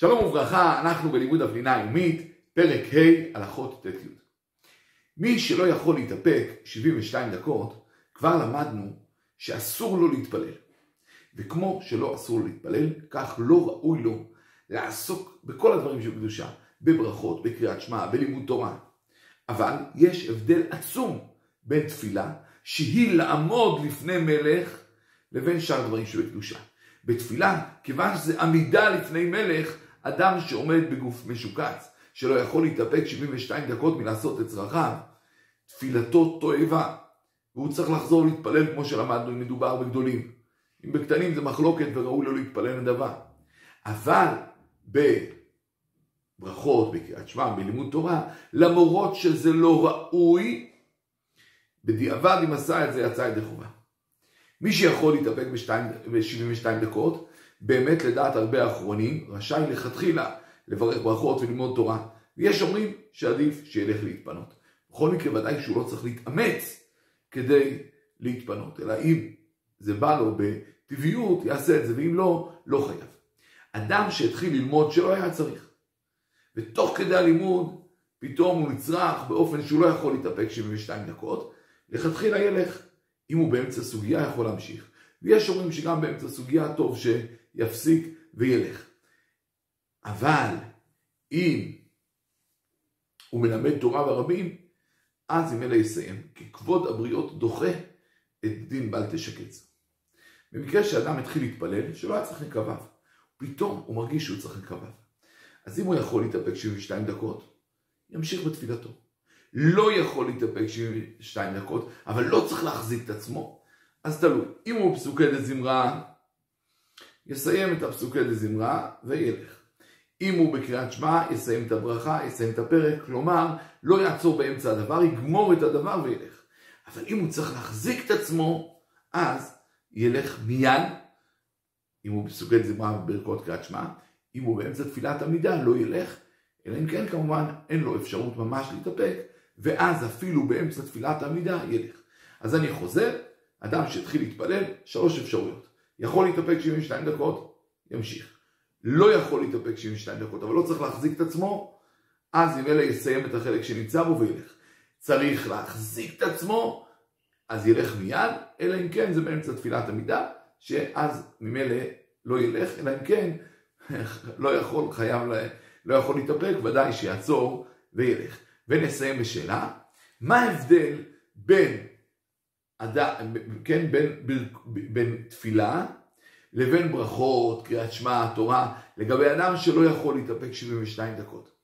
שלום וברכה, אנחנו בלימוד הפנינה היומית, פרק ה' הלכות ט"י. מי שלא יכול להתאפק 72 דקות, כבר למדנו שאסור לו להתפלל. וכמו שלא אסור לו להתפלל, כך לא ראוי לו לעסוק בכל הדברים של קדושה, בברכות, בקריאת שמע, בלימוד תורה. אבל יש הבדל עצום בין תפילה, שהיא לעמוד לפני מלך, לבין שאר הדברים שבקדושה. בתפילה, כיוון שזה עמידה לפני מלך, אדם שעומד בגוף משוקץ, שלא יכול להתאפק 72 דקות מלעשות את צרכיו, תפילתו תועבה, והוא צריך לחזור להתפלל כמו שלמדנו אם מדובר בגדולים. אם בקטנים זה מחלוקת וראוי לו להתפלל נדבה. אבל בברכות, בקריאת שמע, בלימוד תורה, למרות שזה לא ראוי, בדיעבד אם עשה את זה יצא ידי חובה. מי שיכול להתאפק ב-72 דקות, באמת לדעת הרבה אחרונים, רשאי לכתחילה לברך ברכות וללמוד תורה. ויש אומרים שעדיף שילך להתפנות. בכל מקרה ודאי שהוא לא צריך להתאמץ כדי להתפנות, אלא אם זה בא לו בטבעיות, יעשה את זה, ואם לא, לא חייב. אדם שהתחיל ללמוד שלא היה צריך, ותוך כדי הלימוד פתאום הוא נצרך באופן שהוא לא יכול להתאפק 72 דקות, לכתחילה ילך. אם הוא באמצע סוגיה יכול להמשיך. ויש אומרים שגם באמצע סוגיה טוב שיפסיק וילך. אבל אם הוא מלמד תורה ורבים, אז אם אלה יסיים, כי כבוד הבריות דוחה את דין בל תשקץ. במקרה שאדם התחיל להתפלל, שלא היה צריך לקרביו, פתאום הוא מרגיש שהוא צריך לקרביו. אז אם הוא יכול להתאפק 72 דקות, ימשיך בתפילתו. לא יכול להתאפק 72 דקות, אבל לא צריך להחזיק את עצמו, אז תלוי. אם הוא פסוקי דזמרה, יסיים את הפסוקי דזמרה וילך. אם הוא בקריאת שמע, יסיים את הברכה, יסיים את הפרק, כלומר, לא יעצור באמצע הדבר, יגמור את הדבר וילך. אבל אם הוא צריך להחזיק את עצמו, אז ילך מיד, אם הוא בפסוקי זמרה וברכות קריאת שמע, אם הוא באמצע תפילת עמידה, לא ילך, אלא אם כן כמובן אין לו אפשרות ממש להתאפק, ואז אפילו באמצע תפילת עמידה ילך. אז אני חוזר, אדם שהתחיל להתפלל, שלוש אפשרויות. יכול להתאפק 72 דקות, ימשיך. לא יכול להתאפק 72 דקות, אבל לא צריך להחזיק את עצמו, אז אם אלה יסיים את החלק שנמצא בו וילך. צריך להחזיק את עצמו, אז ילך מיד, אלא אם כן זה באמצע תפילת עמידה, שאז ממילא לא ילך, אלא אם כן לא יכול, חייב, לא יכול להתאפק, ודאי שיעצור וילך. ונסיים בשאלה, מה ההבדל בין, כן, בין, בין, בין תפילה לבין ברכות, קריאת שמע, תורה, לגבי אדם שלא יכול להתאפק 72 דקות.